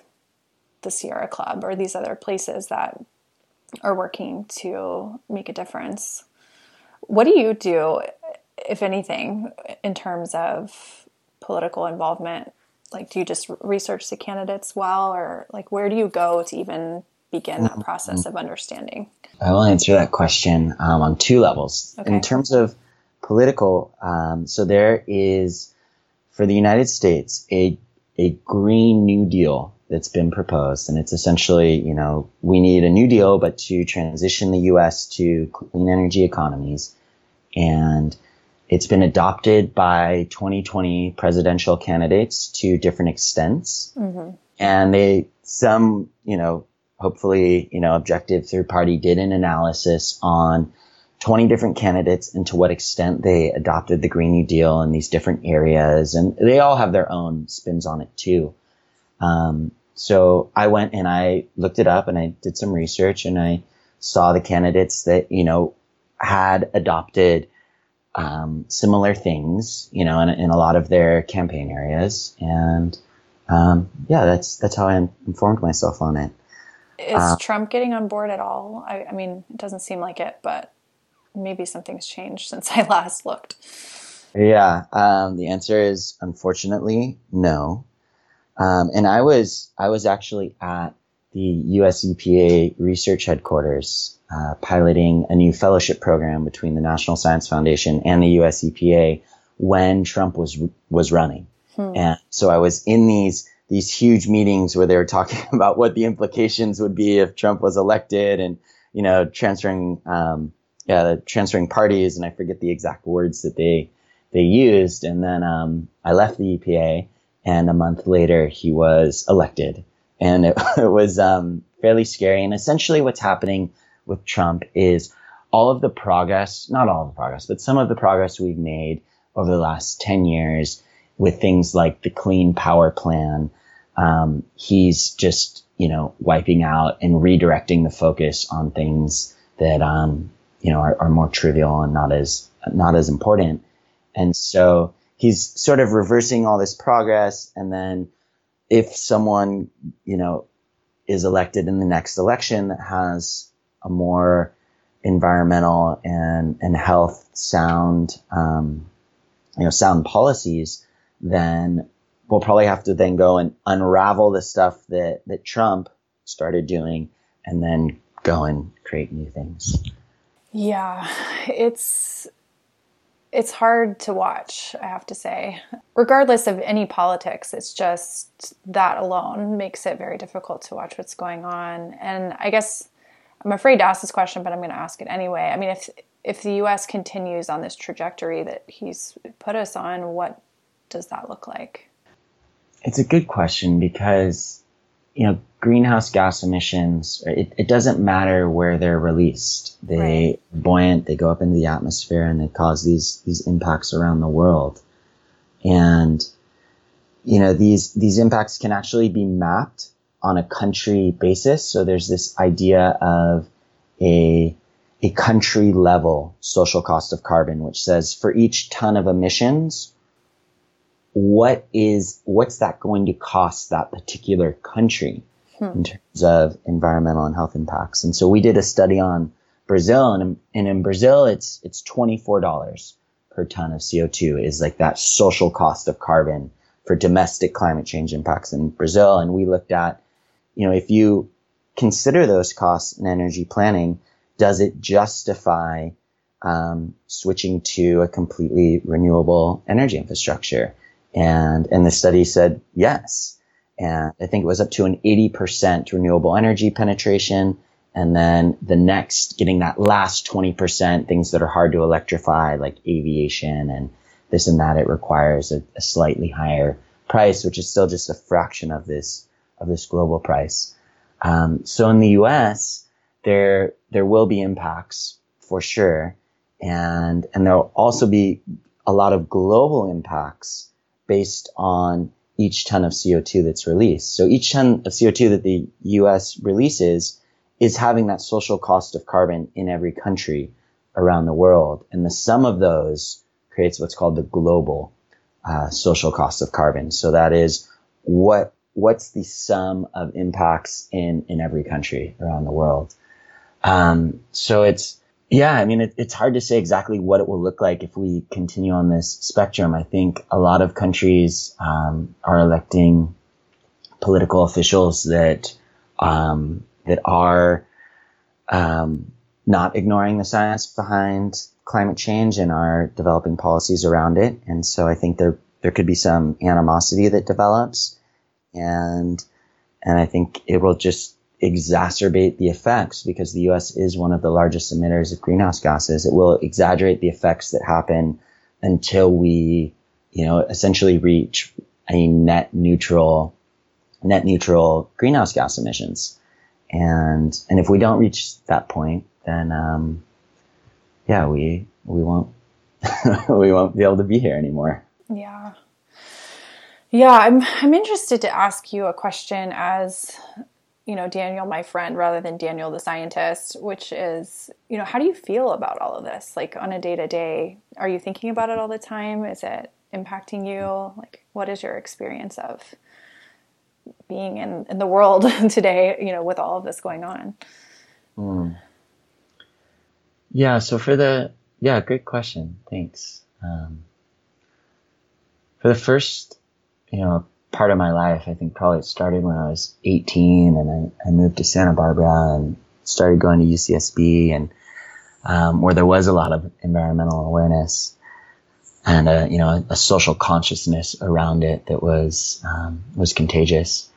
the sierra club or these other places that are working to make a difference. What do you do if anything in terms of political involvement? Like do you just research the candidates well or like where do you go to even begin that mm-hmm. process mm-hmm. of understanding I will answer that question um, on two levels. Okay. In terms of political, um, so there is for the United States a a Green New Deal that's been proposed, and it's essentially, you know, we need a New Deal, but to transition the U.S. to clean energy economies, and it's been adopted by 2020 presidential candidates to different extents and they some you know hopefully you know objective third party did an analysis on 20 different candidates and to what extent they adopted the green new deal in these different areas. And they all have their own spins on it too. Um, so i went and i looked it up and i did some research and i saw the candidates that you know had adopted um, similar things you know in, in a lot of their campaign areas. And um, yeah, that's that's how I informed myself on it. Is trump getting on board at all I, I mean it doesn't seem like it but maybe something's changed since i last looked Yeah, um, the answer is unfortunately no. Um, and I was I was actually at the U.S. EPA research headquarters uh, piloting a new fellowship program between the National Science Foundation and the U.S. EPA when Trump was was running. And so I was in these these huge meetings where they were talking about what the implications would be if Trump was elected, and you know, transferring um, yeah, transferring parties, and I forget the exact words that they they used. And then um, I left the EPA, and a month later he was elected, and it, it was um, fairly scary. And essentially, what's happening with Trump is all of the progress, not all of the progress, but some of the progress we've made over the last 10 years with things like the Clean Power Plan. Um, he's just, you know, wiping out and redirecting the focus on things that, um, you know, are, are more trivial and not as, not as important. And so he's sort of reversing all this progress. And then if someone, you know, is elected in the next election that has a more environmental and, and health sound, um, you know, sound policies, then we'll probably have to then go and unravel the stuff that, that Trump started doing and then go and create new things. Yeah, it's it's hard to watch, I have to say. Regardless of any politics, it's just that alone makes it very difficult to watch what's going on. And I guess I'm afraid to ask this question, but I'm going to ask it anyway. I mean, if if the US continues on this trajectory that he's put us on, what does that look like? It's a good question because, you know, greenhouse gas emissions, it, it doesn't matter where they're released. They Right. buoyant, they go up into the atmosphere and they cause these, these impacts around the world. And, you know, these, these impacts can actually be mapped on a country basis. So there's this idea of a, a country level social cost of carbon, which says for each ton of emissions, what is what's that going to cost that particular country in terms of environmental and health impacts? And so we did a study on brazil and, and in brazil it's it's $24 per ton of co2 is like that social cost of carbon for domestic climate change impacts in brazil. And we looked at you know if you consider those costs in energy planning does it justify um, switching to a completely renewable energy infrastructure? And and the study said yes. And I think it was up to an 80% renewable energy penetration. And then the next, getting that last 20%, things that are hard to electrify, like aviation and this and that, it requires a, a slightly higher price, which is still just a fraction of this, of this global price. Um, so in the U.S., there, there will be impacts for sure. And, and there'll also be a lot of global impacts based on each ton of CO2 that's released. So each ton of CO2 that the US releases is having that social cost of carbon in every country around the world. And the sum of those creates what's called the global uh, social cost of carbon. So that is what what's the sum of impacts in in every country around the world. Um, so it's yeah, I mean, it, it's hard to say exactly what it will look like if we continue on this spectrum. I think a lot of countries um, are electing political officials that um, that are um, not ignoring the science behind climate change and are developing policies around it. And so I think there there could be some animosity that develops, and and I think it will just exacerbate the effects because the US is one of the largest emitters of greenhouse gases. It will exaggerate the effects that happen until we, you know, essentially reach a net neutral, net neutral greenhouse gas emissions. And, and if we don't reach that point, then, um, yeah, we, we won't, we won't be able to be here anymore. Yeah. Yeah, I'm I'm interested to ask you a question as you know, Daniel, my friend, rather than Daniel, the scientist, which is, you know, how do you feel about all of this? Like on a day to day, are you thinking about it all the time? Is it impacting you? Like, what is your experience of being in, in the world today, you know, with all of this going on? Mm. Yeah, so for the, yeah, great question. Thanks. Um, for the first, you know, part of my life. I think probably it started when I was 18 and I, I moved to Santa Barbara and started going to UCSB and um, where there was a lot of environmental awareness and a, you know a social consciousness around it that was um, was contagious.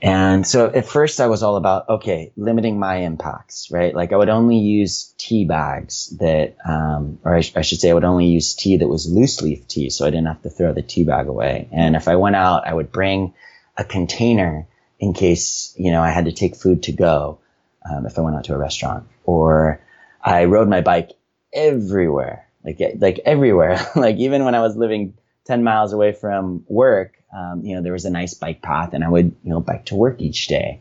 And so at first I was all about, okay, limiting my impacts, right? Like I would only use tea bags that, um, or I, sh- I, should say I would only use tea that was loose leaf tea. So I didn't have to throw the tea bag away. And if I went out, I would bring a container in case, you know, I had to take food to go, um, if I went out to a restaurant or I rode my bike everywhere, like, like everywhere. like even when I was living 10 miles away from work, um, you know, there was a nice bike path and I would, you know, bike to work each day.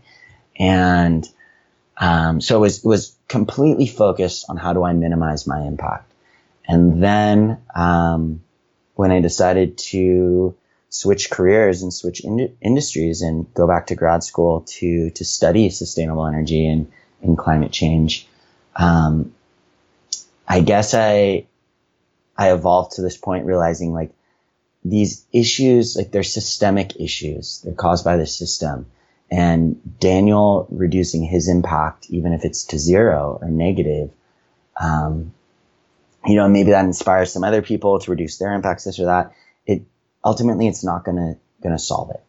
And, um, so it was, it was completely focused on how do I minimize my impact. And then, um, when I decided to switch careers and switch in- industries and go back to grad school to, to study sustainable energy and, and climate change, um, I guess I, I evolved to this point realizing like these issues, like they're systemic issues. They're caused by the system. And Daniel reducing his impact, even if it's to zero or negative, um, you know, maybe that inspires some other people to reduce their impacts, this or that. It ultimately, it's not gonna gonna solve it.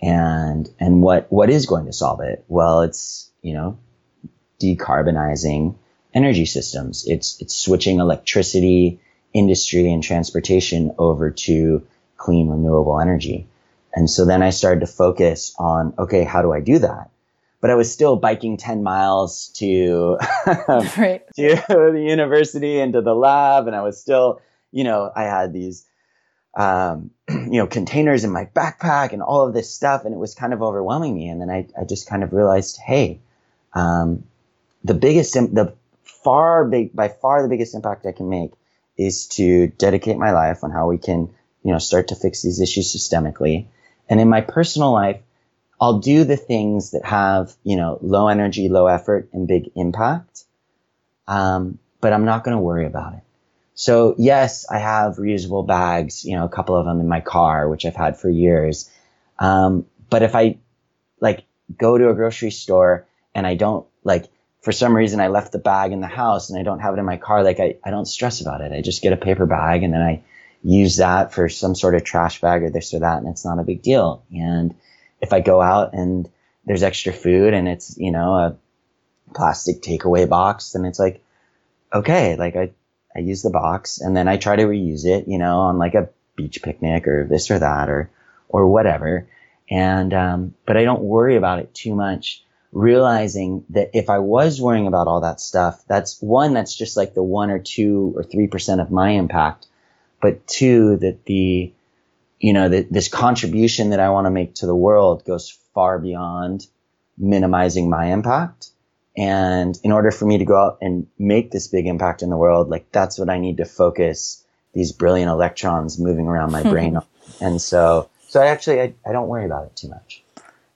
And and what what is going to solve it? Well, it's you know, decarbonizing energy systems. It's it's switching electricity industry and transportation over to clean renewable energy. And so then I started to focus on, okay, how do I do that? But I was still biking 10 miles to, right. to the university and to the lab. And I was still, you know, I had these, um, you know, containers in my backpack and all of this stuff. And it was kind of overwhelming me. And then I, I just kind of realized, hey, um, the biggest, the far big, by far the biggest impact I can make is to dedicate my life on how we can, you know, start to fix these issues systemically. And in my personal life, I'll do the things that have, you know, low energy, low effort, and big impact. Um, but I'm not going to worry about it. So yes, I have reusable bags, you know, a couple of them in my car, which I've had for years. Um, but if I like go to a grocery store and I don't like for some reason I left the bag in the house and I don't have it in my car, like I, I don't stress about it. I just get a paper bag and then I use that for some sort of trash bag or this or that, and it's not a big deal. And if I go out and there's extra food and it's, you know, a plastic takeaway box, then it's like, okay, like I, I use the box and then I try to reuse it, you know, on like a beach picnic or this or that or, or whatever. And, um, but I don't worry about it too much realizing that if I was worrying about all that stuff, that's one, that's just like the one or two or 3% of my impact. But two, that the, you know, that this contribution that I want to make to the world goes far beyond minimizing my impact. And in order for me to go out and make this big impact in the world, like that's what I need to focus these brilliant electrons moving around my brain. and so, so I actually, I, I don't worry about it too much.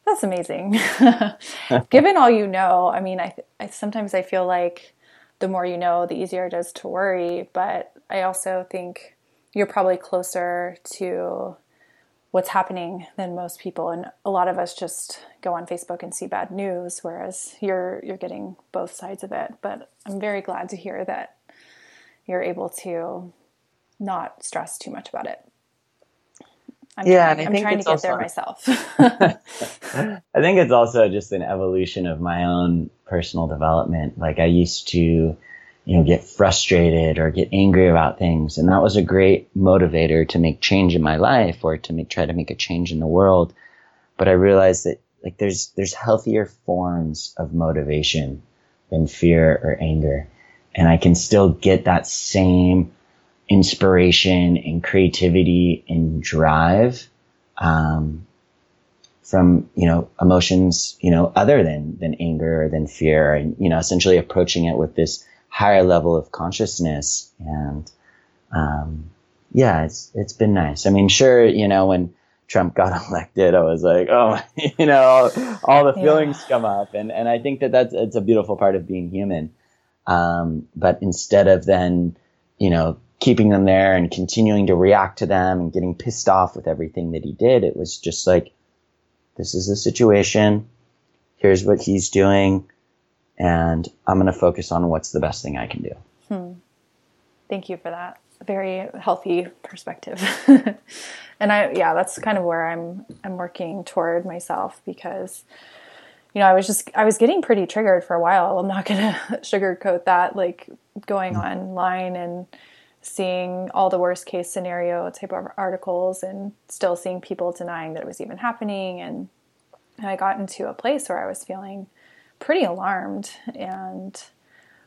That's amazing. Given all you know, I mean, I, I sometimes I feel like the more you know, the easier it is to worry. But I also think you're probably closer to what's happening than most people, and a lot of us just go on Facebook and see bad news, whereas you're you're getting both sides of it. But I'm very glad to hear that you're able to not stress too much about it. I'm yeah, trying, I'm trying to get also, there myself. I think it's also just an evolution of my own personal development. Like I used to, you know, get frustrated or get angry about things, and that was a great motivator to make change in my life or to make try to make a change in the world. But I realized that like there's there's healthier forms of motivation than fear or anger, and I can still get that same inspiration and creativity and drive um, from you know emotions you know other than than anger or than fear and you know essentially approaching it with this higher level of consciousness. And um, yeah it's it's been nice. I mean sure you know when trump got elected i was like oh you know all, the feelings yeah. come up. And and i think that that's it's a beautiful part of being human. Um, but instead of then you know keeping them there and continuing to react to them and getting pissed off with everything that he did. It was just like, this is the situation. Here's what he's doing. And I'm going to focus on what's the best thing I can do. Hmm. Thank you for that. Very healthy perspective. and I, yeah, that's kind of where I'm, I'm working toward myself because, you know, I was just, I was getting pretty triggered for a while. I'm not going to sugarcoat that, like going mm-hmm. online and, seeing all the worst case scenario type of articles and still seeing people denying that it was even happening. And I got into a place where I was feeling pretty alarmed. And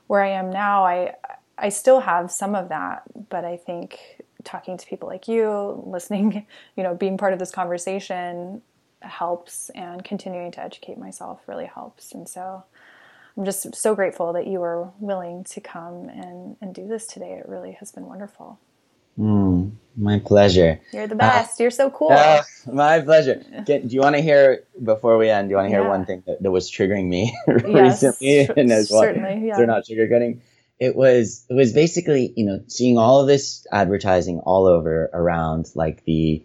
where I am now I I still have some of that. But I think talking to people like you listening you know being part of this conversation helps and continuing to educate myself really helps. And so I'm just so grateful that you were willing to come and, and do this today. It really has been wonderful. Mm, my pleasure. You're the best. Uh, You're so cool. Uh, my pleasure. do you want to hear before we end? Do you want to hear yeah. one thing that, that, was triggering me recently? Yes, and as well, certainly. Yeah. They're not sugarcoating. It was it was basically you know seeing all of this advertising all over around like the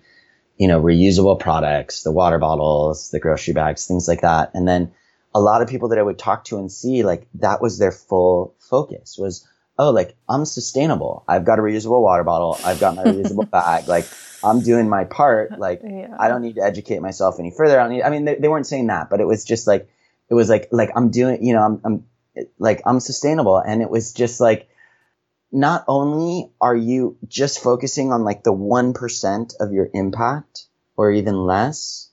you know reusable products, the water bottles, the grocery bags, things like that, and then a lot of people that I would talk to and see, like that was their full focus was, oh, like I'm sustainable. I've got a reusable water bottle. I've got my reusable bag. Like I'm doing my part. Like yeah. I don't need to educate myself any further. I don't need, I mean, they, they, weren't saying that, but it was just like, it was like, like I'm doing, you know, I'm, I'm like, I'm sustainable. And it was just like, not only are you just focusing on like the 1% of your impact or even less,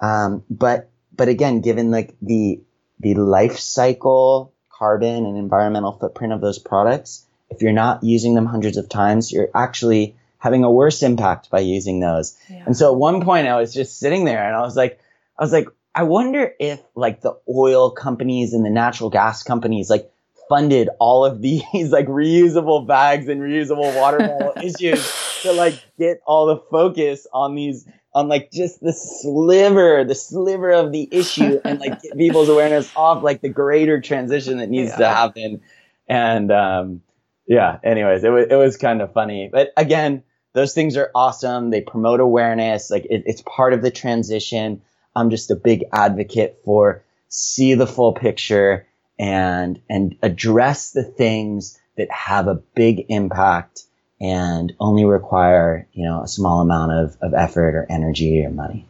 um, but but again, given like the the life cycle, carbon and environmental footprint of those products, if you're not using them hundreds of times, you're actually having a worse impact by using those. Yeah. And so at one point I was just sitting there and I was like, I was like, I wonder if like the oil companies and the natural gas companies like funded all of these like reusable bags and reusable water bottle issues to like get all the focus on these on like just the sliver, the sliver of the issue and like get people's awareness off like the greater transition that needs yeah. to happen. And, um, yeah, anyways, it was, it was kind of funny, but again, those things are awesome. They promote awareness. Like it, it's part of the transition. I'm just a big advocate for see the full picture and and address the things that have a big impact and only require you know a small amount of, of effort or energy or money.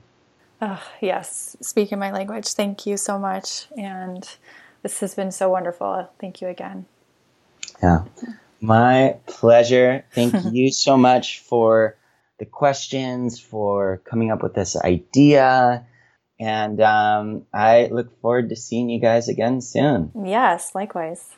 Oh, yes. Speaking my language. Thank you so much. And this has been so wonderful. Thank you again. Yeah. My pleasure. Thank you so much for the questions for coming up with this idea. And um, I look forward to seeing you guys again soon. Yes, likewise.